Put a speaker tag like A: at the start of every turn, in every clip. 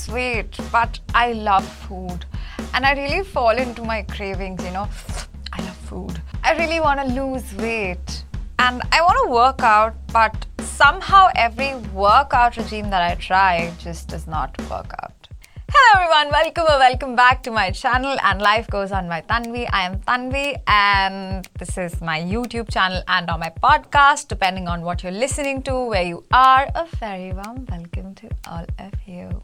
A: lose weight, but I love food. And I really fall into my cravings, you know. I love food. I really want to lose weight. And I want to work out, but somehow every workout regime that I try just does not work out. Hello everyone, welcome or welcome back to my channel and life goes on by Tanvi. I am Tanvi and this is my YouTube channel and on my podcast, depending on what you're listening to, where you are. A very warm welcome to all of you.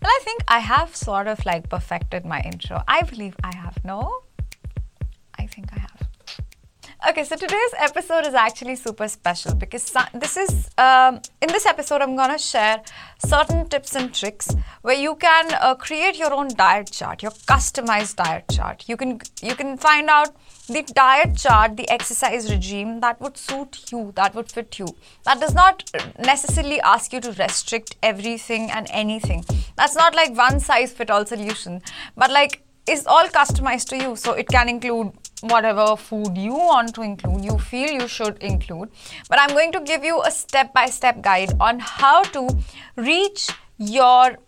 A: Well, I think I have sort of like perfected my intro. I believe I have. No? I think I have. Okay, so today's episode is actually super special because this is um, in this episode I'm gonna share certain tips and tricks where you can uh, create your own diet chart, your customized diet chart. You can you can find out the diet chart, the exercise regime that would suit you, that would fit you. That does not necessarily ask you to restrict everything and anything. That's not like one size fit all solution, but like is all customized to you. So it can include whatever food you want to include, you feel you should include. But I'm going to give you a step by step guide on how to reach your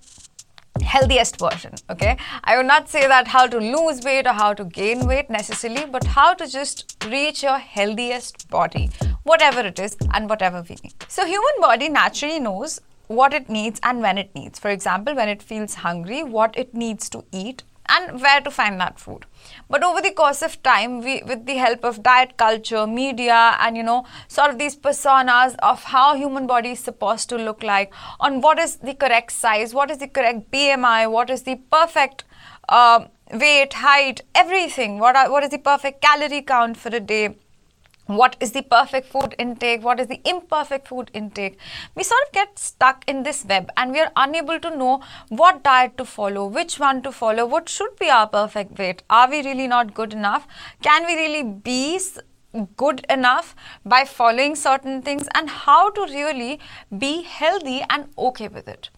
A: healthiest version okay? I would not say that how to lose weight or how to gain weight necessarily but how to just reach your healthiest body whatever it is and whatever we need. So human body naturally knows what it needs and when it needs. For example when it feels hungry what it needs to eat and where to find that food. But over the course of time, we, with the help of diet culture, media, and you know, sort of these personas of how human body is supposed to look like, on what is the correct size, what is the correct BMI, what is the perfect uh, weight, height, everything. What are, what is the perfect calorie count for a day? What is the perfect food intake, what is the imperfect food intake. We sort of get stuck in this web and we are unable to know what diet to follow, which one to follow, what should be our perfect weight. Are we really not good enough? Can we really be good enough by following certain things and how to really be healthy and okay with it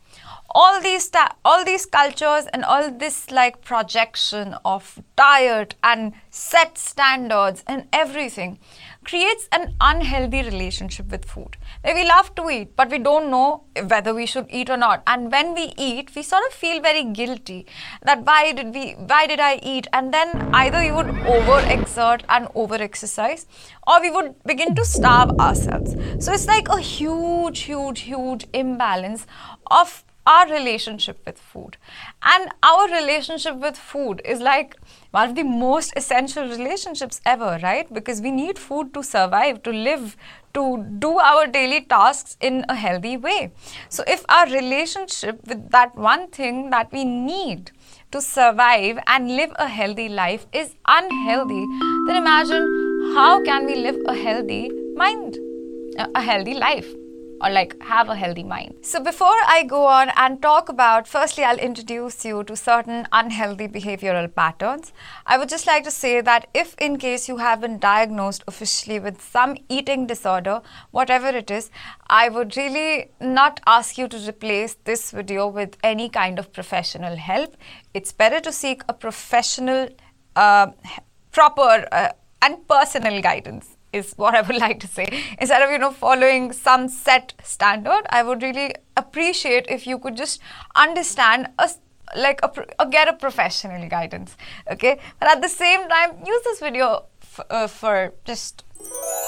A: all these ta- all these cultures and all this like projection of diet and set standards and everything creates an unhealthy relationship with food. Where we love to eat, but we don't know whether we should eat or not. And when we eat, we sort of feel very guilty that why did we why did I eat? And then either we would overexert and overexercise, or we would begin to starve ourselves. So it's like a huge, huge, huge imbalance of our relationship with food. And our relationship with food is like one of the most essential relationships ever, right? Because we need food to survive, to live, to do our daily tasks in a healthy way. So, if our relationship with that one thing that we need to survive and live a healthy life is unhealthy, then imagine how can we live a healthy mind, a healthy life or like have a healthy mind. So before I go on and talk about, firstly, I'll introduce you to certain unhealthy behavioral patterns. I would just like to say that if in case you have been diagnosed officially with some eating disorder, whatever it is, I would really not ask you to replace this video with any kind of professional help. It's better to seek a professional, uh, proper, uh, and personal guidance is what I would like to say. Instead of, you know, following some set standard, I would really appreciate if you could just understand a like a, a get a professional guidance okay but at the same time use this video uh, for just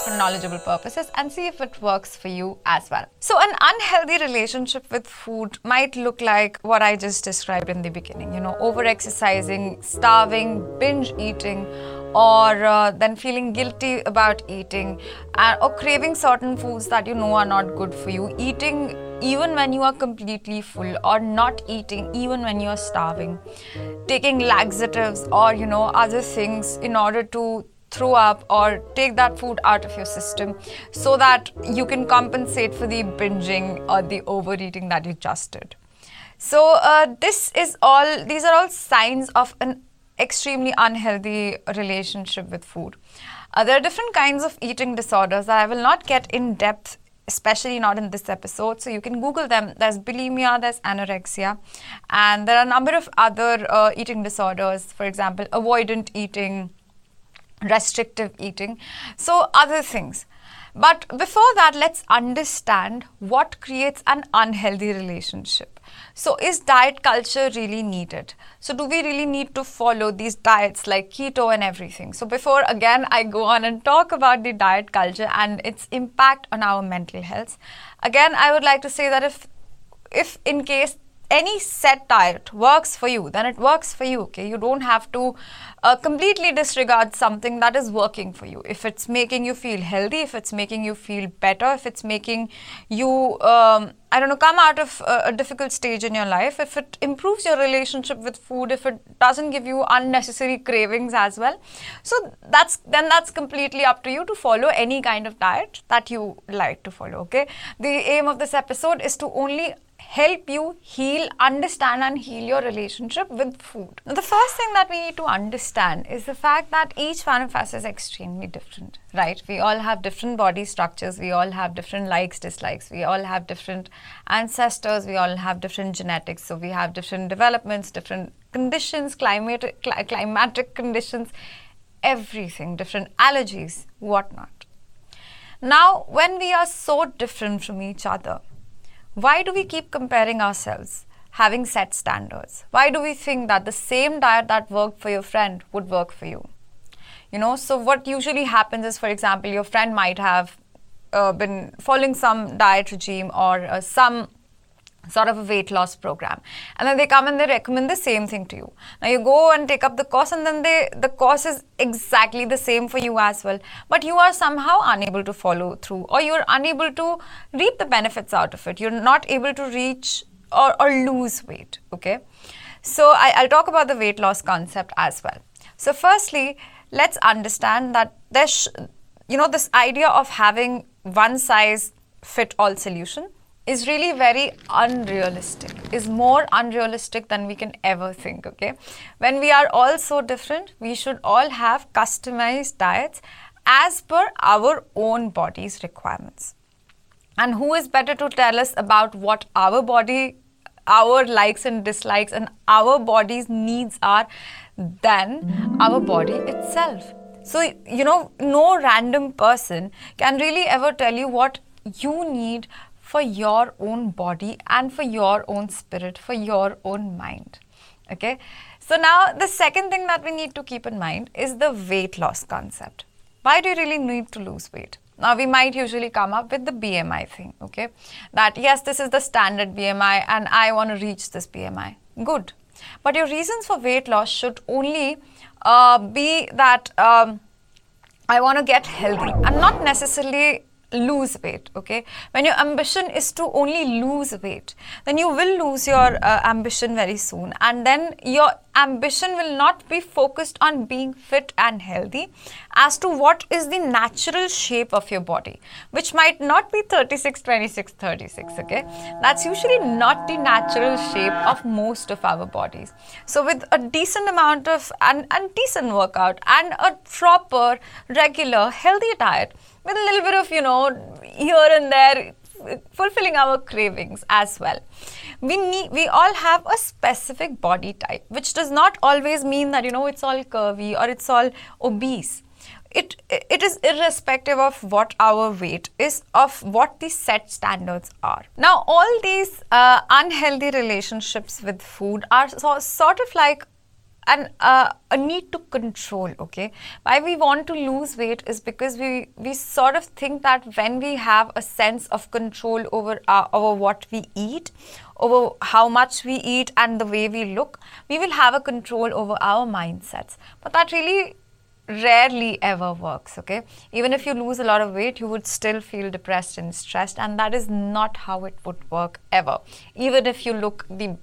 A: for knowledgeable purposes and see if it works for you as well. So, an unhealthy relationship with food might look like what I just described in the beginning you know, over exercising, starving, binge eating, or uh, then feeling guilty about eating, uh, or craving certain foods that you know are not good for you, eating even when you are completely full, or not eating even when you are starving, taking laxatives or you know, other things in order to throw up or take that food out of your system so that you can compensate for the binging or the overeating that you just did. So, uh, this is all, these are all signs of an extremely unhealthy relationship with food. Uh, there are different kinds of eating disorders that I will not get in depth especially not in this episode. So you can Google them. There's bulimia, there's anorexia, and there are a number of other uh, eating disorders. For example, avoidant eating, restrictive eating, so other things. But before that, let's understand what creates an unhealthy relationship. So, is diet culture really needed? So, do we really need to follow these diets like keto and everything? So, before again I go on and talk about the diet culture and its impact on our mental health, again I would like to say that if if in case any set diet works for you, then it works for you. Okay, you don't have to uh, completely disregard something that is working for you. If it's making you feel healthy, if it's making you feel better, if it's making you, um, I don't know, come out of a, a difficult stage in your life, if it improves your relationship with food, if it doesn't give you unnecessary cravings as well, so that's then that's completely up to you to follow any kind of diet that you like to follow. Okay, the aim of this episode is to only help you heal, understand, and heal your relationship with food. Now, the first thing that we need to understand is the fact that each one of us is extremely different, right? We all have different body structures, we all have different likes, dislikes, we all have different ancestors, we all have different genetics, so we have different developments, different conditions, climate, cl- climatic conditions, everything, different allergies, whatnot. Now, when we are so different from each other, why do we keep comparing ourselves, having set standards? Why do we think that the same diet that worked for your friend would work for you? You know, so what usually happens is, for example, your friend might have uh, been following some diet regime or uh, some sort of a weight loss program. And then they come and they recommend the same thing to you. Now you go and take up the course and then they the course is exactly the same for you as well. But you are somehow unable to follow through or you're unable to reap the benefits out of it. You're not able to reach or, or lose weight okay? So I, i'll talk about the weight loss concept as well. So firstly let's understand that there's you know this idea of having one size fit all solution is really very unrealistic is more unrealistic than we can ever think okay? When we are all so different we should all have customized diets as per our own body's requirements. And who is better to tell us about what our body our likes and dislikes and our body's needs are than our body itself? So you know no random person can really ever tell you what you need for your own body and for your own spirit, for your own mind. Okay. So now the second thing that we need to keep in mind is the weight loss concept. Why do you really need to lose weight? Now we might usually come up with the BMI thing, okay? That yes, this is the standard BMI and I want to reach this BMI. Good. But your reasons for weight loss should only uh, be that um, I want to get healthy and not necessarily lose weight okay? When your ambition is to only lose weight then you will lose your uh, ambition very soon. And then your ambition will not be focused on being fit and healthy as to what is the natural shape of your body which might not be 36 26 36 okay? That's usually not the natural shape of most of our bodies. So with a decent amount of and, and decent workout and a proper regular healthy diet with a little bit of, you know, here and there, fulfilling our cravings as well. We need, we all have a specific body type, which does not always mean that, you know, it's all curvy or it's all obese. It, it is irrespective of what our weight is, of what the set standards are. Now, all these uh, unhealthy relationships with food are so, sort of like and uh, a need to control okay? Why we want to lose weight is because we we sort of think that when we have a sense of control over uh, over what we eat over how much we eat and the way we look we will have a control over our mindsets. But that really rarely ever works okay? Even if you lose a lot of weight you would still feel depressed and stressed and that is not how it would work ever. Even if you look the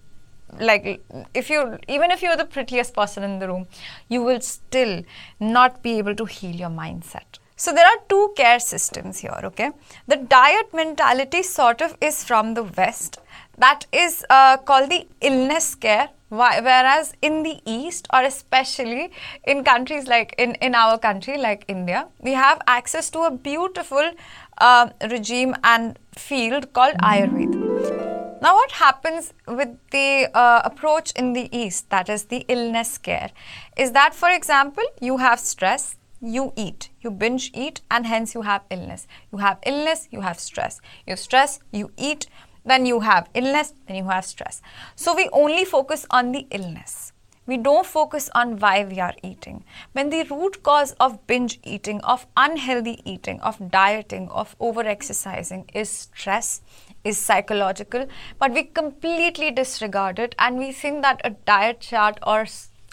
A: like if you even if you're the prettiest person in the room you will still not be able to heal your mindset. So there are two care systems here okay? The diet mentality sort of is from the west. That is uh, called the illness care whereas in the east or especially in countries like in, in our country like india we have access to a beautiful uh, regime and field called ayurveda now, what happens with the uh, approach in the East, that is the illness care, is that, for example, you have stress, you eat. You binge eat, and hence you have illness. You have illness, you have stress. You stress, you eat, then you have illness, then you have stress. So we only focus on the illness. We don't focus on why we are eating. When the root cause of binge eating, of unhealthy eating, of dieting, of over exercising is stress, is psychological, but we completely disregard it and we think that a diet chart or,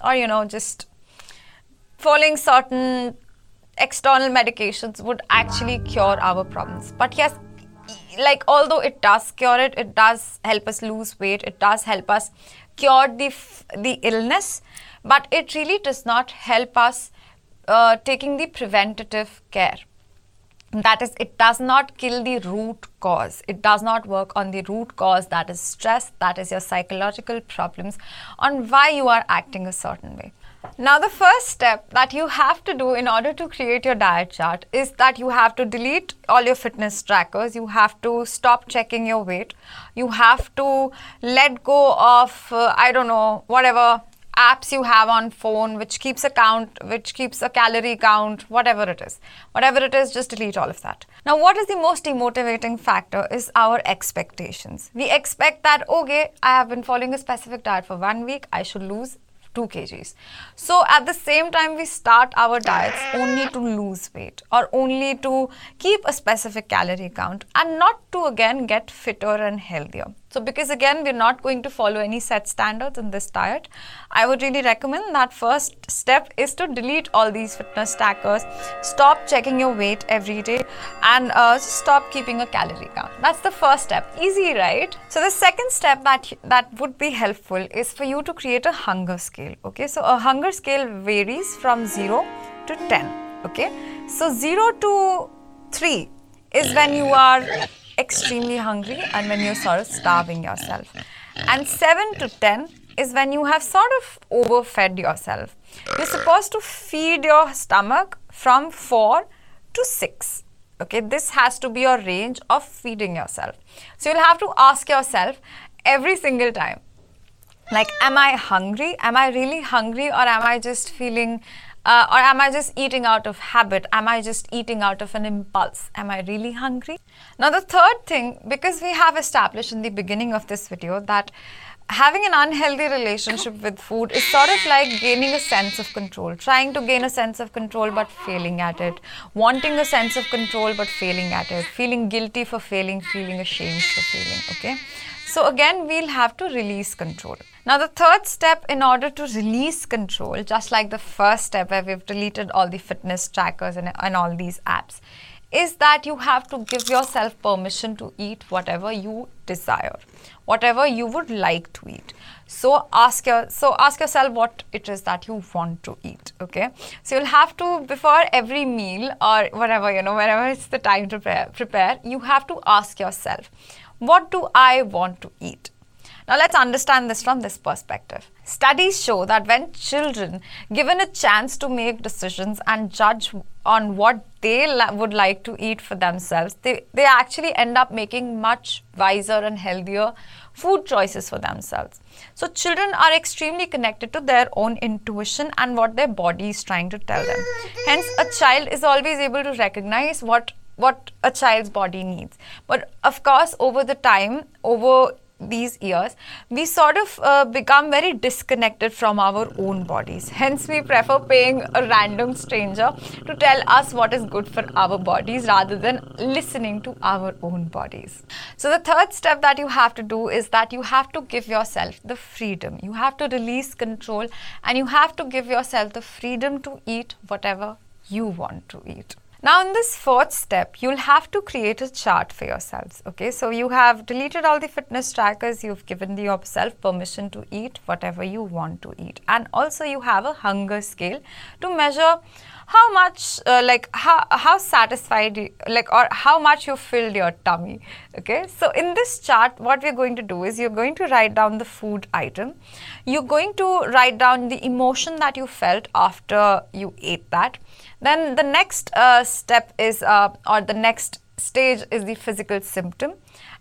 A: or you know, just following certain external medications would actually cure our problems. But yes, like although it does cure it, it does help us lose weight, it does help us cure the the illness, but it really does not help us uh, taking the preventative care. That is, it does not kill the root cause. It does not work on the root cause, that is stress, that is your psychological problems, on why you are acting a certain way. Now, the first step that you have to do in order to create your diet chart is that you have to delete all your fitness trackers. You have to stop checking your weight. You have to let go of, uh, I don't know, whatever apps you have on phone which keeps a count which keeps a calorie count whatever it is whatever it is just delete all of that now what is the most demotivating factor is our expectations we expect that okay i have been following a specific diet for one week i should lose 2 kgs. So at the same time, we start our diets only to lose weight or only to keep a specific calorie count and not to again get fitter and healthier. So because again, we're not going to follow any set standards in this diet, I would really recommend that first step is to delete all these fitness trackers, stop checking your weight every day and uh, stop keeping a calorie count. That's the first step. Easy, right? So the second step that, that would be helpful is for you to create a hunger scale. Okay, so a hunger scale varies from 0 to 10. Okay, so 0 to 3 is when you are extremely hungry and when you're sort of starving yourself. And 7 to 10 is when you have sort of overfed yourself. You're supposed to feed your stomach from 4 to 6. Okay, this has to be your range of feeding yourself. So you'll have to ask yourself every single time like, am I hungry? Am I really hungry or am I just feeling uh, or am I just eating out of habit? Am I just eating out of an impulse? Am I really hungry? Now, the third thing, because we have established in the beginning of this video that having an unhealthy relationship with food is sort of like gaining a sense of control, trying to gain a sense of control but failing at it, wanting a sense of control but failing at it, feeling guilty for failing, feeling ashamed for failing, okay? So again, we'll have to release control. Now the third step in order to release control, just like the first step where we've deleted all the fitness trackers and, and all these apps, is that you have to give yourself permission to eat whatever you desire, whatever you would like to eat. So ask your so ask yourself what it is that you want to eat. Okay, so you'll have to before every meal or whatever you know, whenever it's the time to prepare, prepare you have to ask yourself what do I want to eat? Now let's understand this from this perspective. Studies show that when children given a chance to make decisions and judge on what they la- would like to eat for themselves, they, they actually end up making much wiser and healthier food choices for themselves. So children are extremely connected to their own intuition and what their body is trying to tell them. Hence, a child is always able to recognize what what a child's body needs. But of course, over the time, over these years, we sort of uh, become very disconnected from our own bodies. Hence, we prefer paying a random stranger to tell us what is good for our bodies rather than listening to our own bodies. So, the third step that you have to do is that you have to give yourself the freedom. You have to release control and you have to give yourself the freedom to eat whatever you want to eat. Now in this fourth step, you'll have to create a chart for yourselves. Okay, so you have deleted all the fitness trackers, you've given yourself permission to eat whatever you want to eat. And also you have a hunger scale to measure how much, uh, like how, how satisfied, you, like or how much you filled your tummy. Okay, so in this chart, what we're going to do is you're going to write down the food item. You're going to write down the emotion that you felt after you ate that then the next uh, step is, uh, or the next stage is the physical symptom.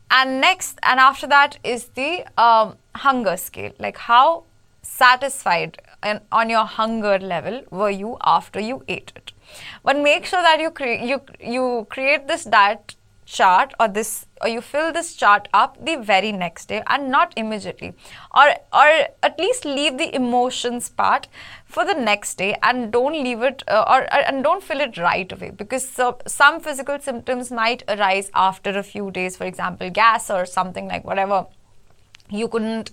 A: And next, and after that is the um, hunger scale, like how satisfied and on your hunger level were you after you ate it. But make sure that you create you you create this diet chart or this or you fill this chart up the very next day and not immediately. Or or at least leave the emotions part for the next day and don't leave it uh, or, or, and don't fill it right away because so, some physical symptoms might arise after a few days for example gas or something like whatever. You couldn't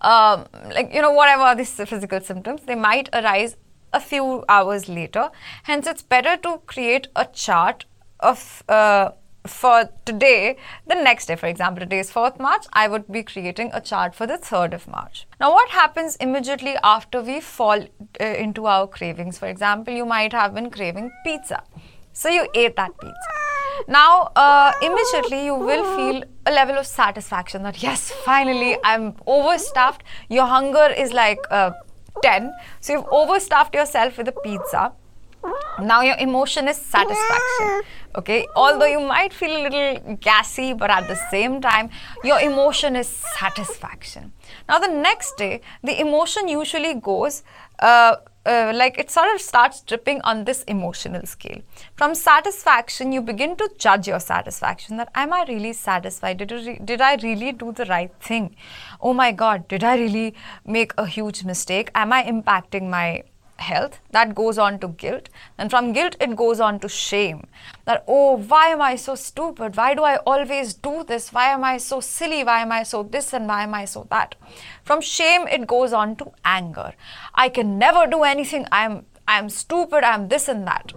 A: um, like you know whatever these physical symptoms they might arise a few hours later. Hence it's better to create a chart of uh, for today, the next day, for example, today is 4th March, I would be creating a chart for the 3rd of March. Now, what happens immediately after we fall uh, into our cravings? For example, you might have been craving pizza. So, you ate that pizza. Now, uh, immediately you will feel a level of satisfaction that yes, finally I'm overstuffed. Your hunger is like uh, 10. So, you've overstuffed yourself with a pizza now your emotion is satisfaction okay although you might feel a little gassy but at the same time your emotion is satisfaction now the next day the emotion usually goes uh, uh, like it sort of starts dripping on this emotional scale. From satisfaction, you begin to judge your satisfaction that am I really satisfied? Did, re- did I really do the right thing? Oh my God, did I really make a huge mistake? Am I impacting my health that goes on to guilt. And from guilt it goes on to shame. That oh why am i so stupid? Why do i always do this? Why am i so silly? Why am i so this and why am i so that? From shame it goes on to anger. I can never do anything. I'm i'm stupid. I'm this and that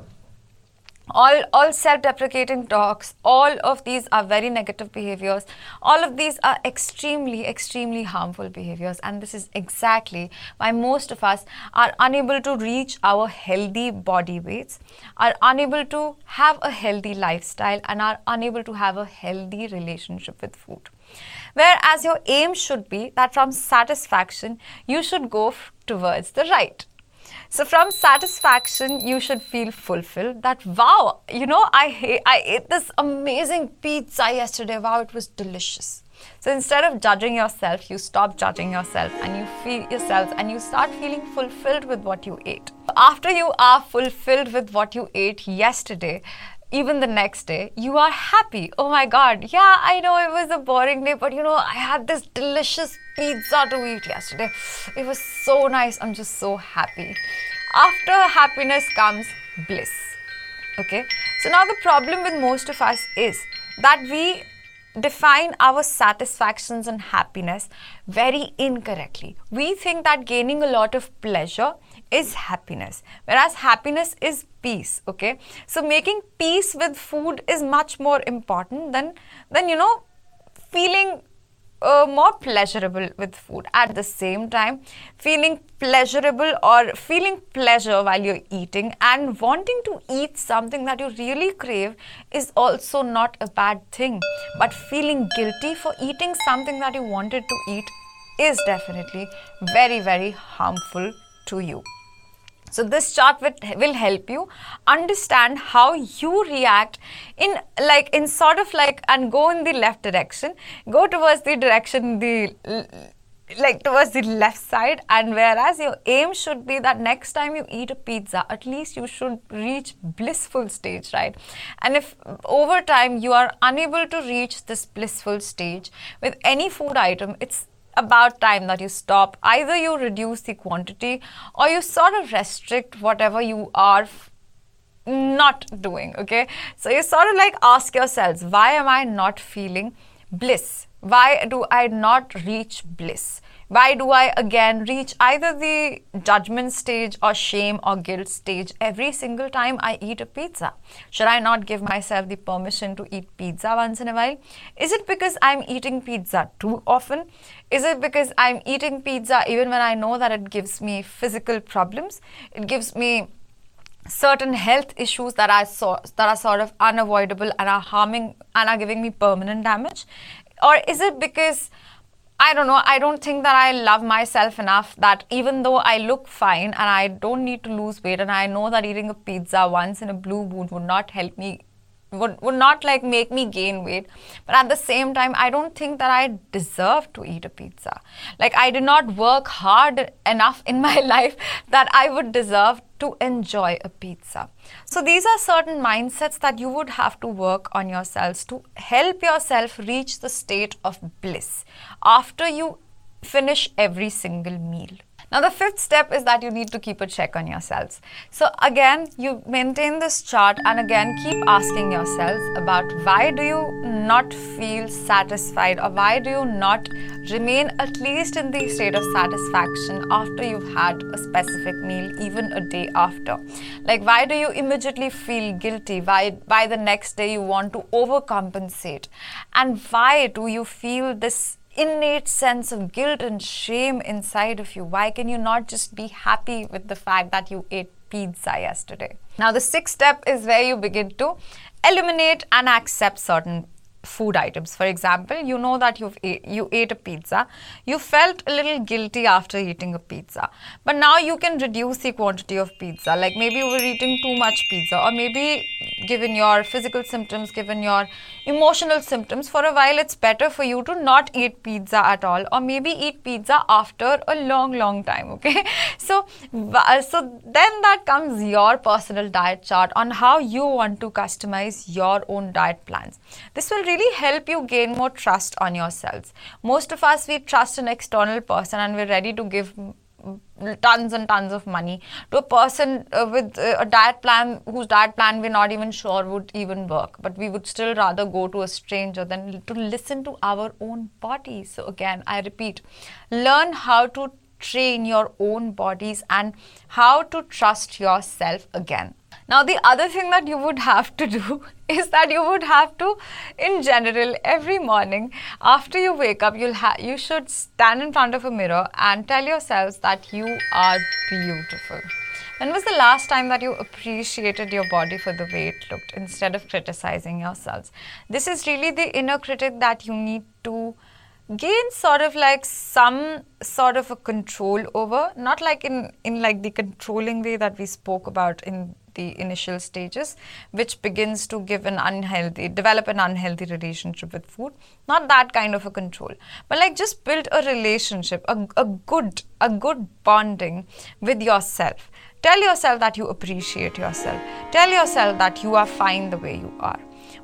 A: all all self-deprecating talks all of these are very negative behaviors. All of these are extremely extremely harmful behaviors. And this is exactly why most of us are unable to reach our healthy body weights are unable to have a healthy lifestyle and are unable to have a healthy relationship with food. Whereas your aim should be that from satisfaction you should go f- towards the right so from satisfaction, you should feel fulfilled that wow, you know, I I ate this amazing pizza yesterday. Wow, it was delicious. So instead of judging yourself, you stop judging yourself and you feel yourself and you start feeling fulfilled with what you ate. After you are fulfilled with what you ate yesterday, even the next day, you are happy. Oh my God, yeah, I know it was a boring day, but you know, I had this delicious pizza to eat yesterday. It was so nice. I'm just so happy. After happiness comes bliss. Okay, so now the problem with most of us is that we define our satisfactions and happiness very incorrectly. We think that gaining a lot of pleasure is happiness, whereas happiness is peace. Okay, so making peace with food is much more important than than you know feeling uh, more pleasurable with food. At the same time feeling pleasurable or feeling pleasure while you're eating and wanting to eat something that you really crave is also not a bad thing. But feeling guilty for eating something that you wanted to eat is definitely very very harmful to you. So this chart will help you understand how you react in like in sort of like and go in the left direction, go towards the direction the like towards the left side and whereas your aim should be that next time you eat a pizza at least you should reach blissful stage right? And if over time you are unable to reach this blissful stage with any food item it's about time that you stop. Either you reduce the quantity or you sort of restrict whatever you are f- not doing. Okay. So you sort of like ask yourselves, why am I not feeling bliss? Why do I not reach bliss? Why do I again reach either the judgment stage or shame or guilt stage every single time I eat a pizza? Should I not give myself the permission to eat pizza once in a while? Is it because I'm eating pizza too often? Is it because I'm eating pizza even when I know that it gives me physical problems? It gives me certain health issues that are that are sort of unavoidable and are harming and are giving me permanent damage? Or is it because I don't know. I don't think that I love myself enough that even though I look fine and I don't need to lose weight, and I know that eating a pizza once in a blue moon would not help me, would, would not like make me gain weight. But at the same time, I don't think that I deserve to eat a pizza. Like, I did not work hard enough in my life that I would deserve to enjoy a pizza. So, these are certain mindsets that you would have to work on yourselves to help yourself reach the state of bliss after you finish every single meal. Now, the fifth step is that you need to keep a check on yourselves. So, again, you maintain this chart and again keep asking yourselves about why do you not feel satisfied or why do you not remain at least in the state of satisfaction after you've had a specific meal, even a day after. Like, why do you immediately feel guilty? Why, by the next day, you want to overcompensate? And why do you feel this innate sense of guilt and shame inside of you? Why can you not just be happy with the fact that you ate pizza yesterday? Now, the sixth step is where you begin to eliminate and accept certain food items. For example, you know that you've you ate a pizza, you felt a little guilty after eating a pizza, but now you can reduce the quantity of pizza. Like maybe you were eating too much pizza, or maybe given your physical symptoms, given your emotional symptoms, for a while it's better for you to not eat pizza at all, or maybe eat pizza after a long, long time. Okay, so so then that comes your personal diet chart on how you want to customize your own diet plans. This will really help you gain more trust on yourselves. Most of us, we trust an external person and we're ready to give tons and tons of money to a person uh, with uh, a diet plan whose diet plan we're not even sure would even work. But we would still rather go to a stranger than to listen to our own body. So again i repeat learn how to train your own bodies and how to trust yourself again now, the other thing that you would have to do is that you would have to, in general, every morning after you wake up, you'll ha- you should stand in front of a mirror and tell yourselves that you are beautiful. When was the last time that you appreciated your body for the way it looked instead of criticizing yourselves? This is really the inner critic that you need to gain sort of like some sort of a control over not like in in like the controlling way that we spoke about in the initial stages, which begins to give an unhealthy, develop an unhealthy relationship with food. Not that kind of a control, but like just build a relationship, a, a good, a good bonding with yourself. Tell yourself that you appreciate yourself. Tell yourself that you are fine the way you are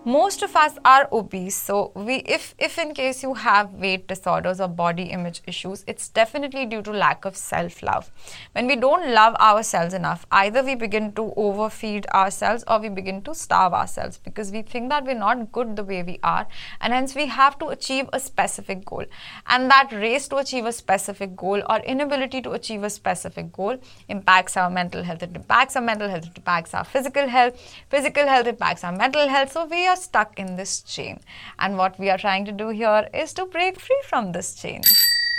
A: most of us are obese so we if if in case you have weight disorders or body image issues it's definitely due to lack of self love when we don't love ourselves enough either we begin to overfeed ourselves or we begin to starve ourselves because we think that we're not good the way we are and hence we have to achieve a specific goal. And that race to achieve a specific goal or inability to achieve a specific goal impacts our mental health. It impacts our mental health. It impacts our physical health. Physical health impacts our mental health. So we are are stuck in this chain. And what we are trying to do here is to break free from this chain.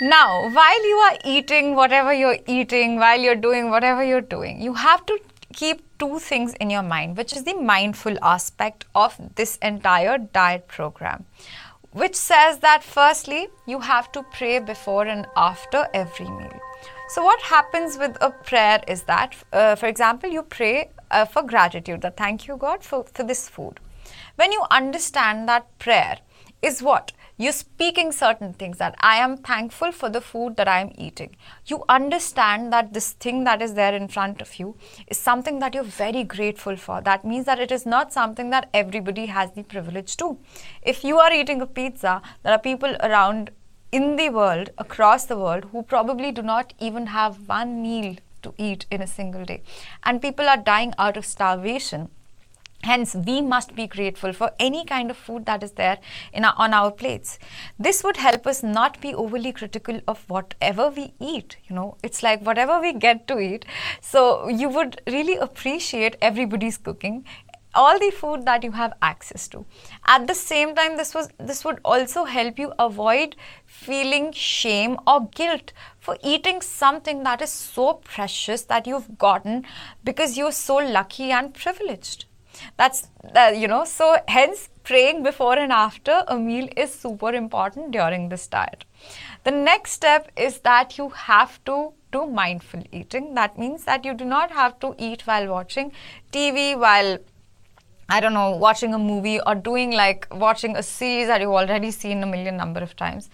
A: Now, while you are eating whatever you're eating, while you're doing whatever you're doing, you have to keep two things in your mind, which is the mindful aspect of this entire diet program, which says that firstly, you have to pray before and after every meal. So, what happens with a prayer is that, uh, for example, you pray uh, for gratitude, that thank you, God, for, for this food. When you understand that prayer is what? You're speaking certain things that I am thankful for the food that I am eating. You understand that this thing that is there in front of you is something that you're very grateful for. That means that it is not something that everybody has the privilege to. If you are eating a pizza, there are people around in the world, across the world, who probably do not even have one meal to eat in a single day. And people are dying out of starvation Hence, we must be grateful for any kind of food that is there our, on our plates. This would help us not be overly critical of whatever we eat. You know, it's like whatever we get to eat. So you would really appreciate everybody's cooking all the food that you have access to at the same time this was this would also help you avoid feeling shame or guilt for eating something that is so precious that you've gotten because you're so lucky and privileged that's that you know so hence praying before and after a meal is super important during this diet. The next step is that you have to do mindful eating. That means that you do not have to eat while watching tv while I don't know, watching a movie or doing like watching a series that you've already seen a million number of times.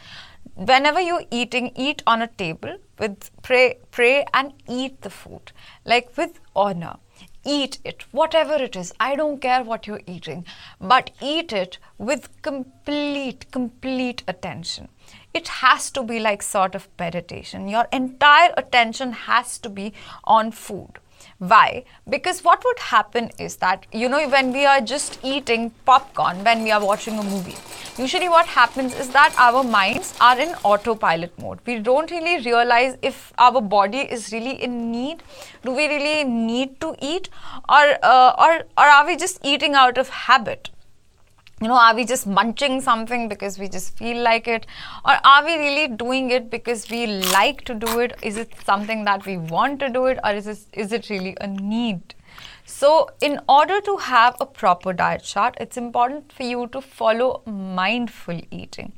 A: Whenever you're eating, eat on a table with pray, pray and eat the food, like with honor. Eat it, whatever it is. I don't care what you're eating, but eat it with complete, complete attention. It has to be like sort of meditation. Your entire attention has to be on food why? Because what would happen is that, you know, when we are just eating popcorn when we are watching a movie, usually what happens is that our minds are in autopilot mode. We don't really realize if our body is really in need. Do we really need to eat? Or, uh, or, or are we just eating out of habit? You know are we just munching something because we just feel like it? Or are we really doing it because we like to do it? Is it something that we want to do it? Or is it, is it really a need? So in order to have a proper diet chart it's important for you to follow mindful eating.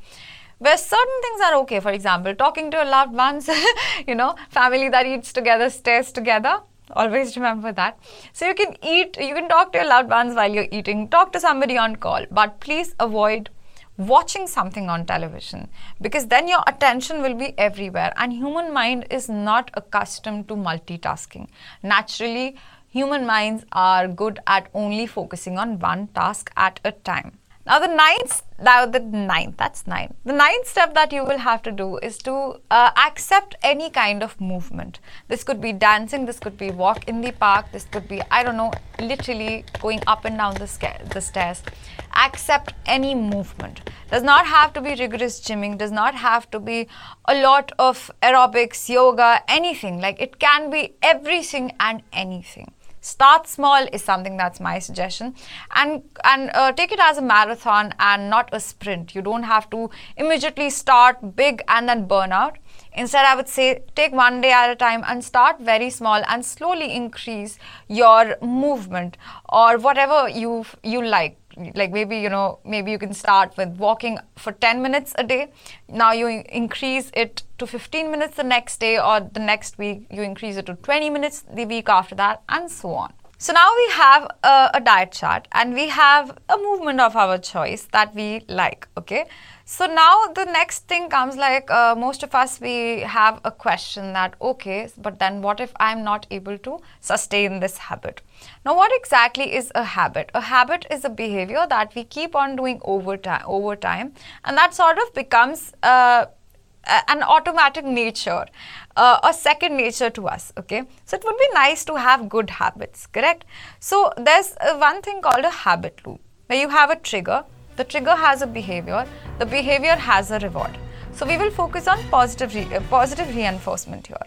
A: Where certain things are okay. For example talking to your loved ones you know family that eats together stays together Always remember that. So you can eat, you can talk to your loved ones while you're eating, talk to somebody on call, but please avoid watching something on television because then your attention will be everywhere and human mind is not accustomed to multitasking. Naturally human minds are good at only focusing on one task at a time now the ninth, now the ninth, that's nine. The ninth step that you will have to do is to uh, accept any kind of movement. This could be dancing, this could be walk in the park, this could be, I don't know, literally going up and down the, the stairs. Accept any movement. Does not have to be rigorous gymming, does not have to be a lot of aerobics, yoga, anything. Like it can be everything and anything. Start small is something that's my suggestion, and and uh, take it as a marathon and not a sprint. You don't have to immediately start big and then burn out. Instead, I would say take one day at a time and start very small and slowly increase your movement or whatever you you like like maybe you know maybe you can start with walking for 10 minutes a day now you increase it to 15 minutes the next day or the next week you increase it to 20 minutes the week after that and so on so now we have a, a, diet chart and we have a movement of our choice that we like, okay? So now the next thing comes like uh, most of us, we have a question that, okay, but then what if I'm not able to sustain this habit? Now what exactly is a habit? A habit is a behavior that we keep on doing over time, over time and that sort of becomes uh, an automatic nature, uh, a second nature to us. Okay, so it would be nice to have good habits, correct? So there's uh, one thing called a habit loop where you have a trigger. The trigger has a behavior. The behavior has a reward. So we will focus on positive re- uh, positive reinforcement here.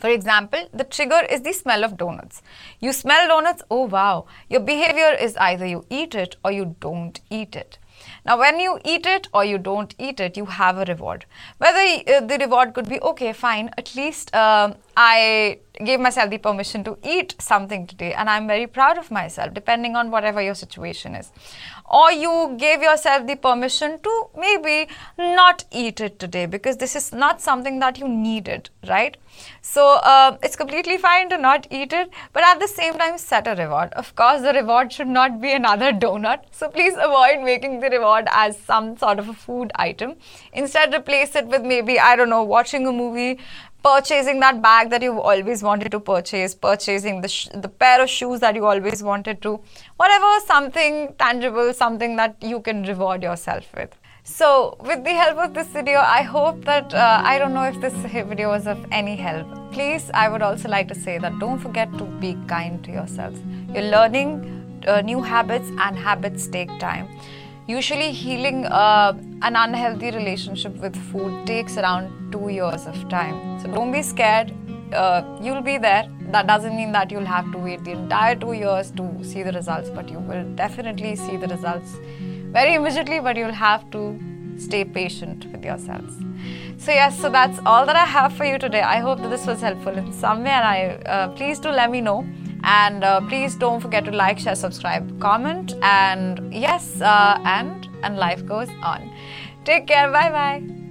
A: For example, the trigger is the smell of donuts. You smell donuts, oh wow. Your behavior is either you eat it or you don't eat it. Now, when you eat it or you don't eat it, you have a reward. Whether uh, the reward could be, okay, fine, at least uh, I gave myself the permission to eat something today and I'm very proud of myself, depending on whatever your situation is. Or you gave yourself the permission to maybe not eat it today because this is not something that you needed, right? So uh, it's completely fine to not eat it, but at the same time, set a reward. Of course, the reward should not be another donut. So please avoid making the reward as some sort of a food item. Instead, replace it with maybe, I don't know, watching a movie, purchasing that bag that you've always wanted to purchase, purchasing the, sh- the pair of shoes that you always wanted to, whatever, something tangible, something that you can reward yourself with. So, with the help of this video, I hope that uh, I don't know if this video was of any help. Please, I would also like to say that don't forget to be kind to yourselves. You're learning uh, new habits, and habits take time. Usually, healing uh, an unhealthy relationship with food takes around two years of time. So, don't be scared. Uh, you'll be there. That doesn't mean that you'll have to wait the entire two years to see the results, but you will definitely see the results very immediately, but you'll have to stay patient with yourselves. So yes, so that's all that I have for you today. I hope that this was helpful in some way, and I uh, please do let me know. And uh, please don't forget to like, share, subscribe, comment, and yes, uh, and and life goes on. Take care. Bye bye.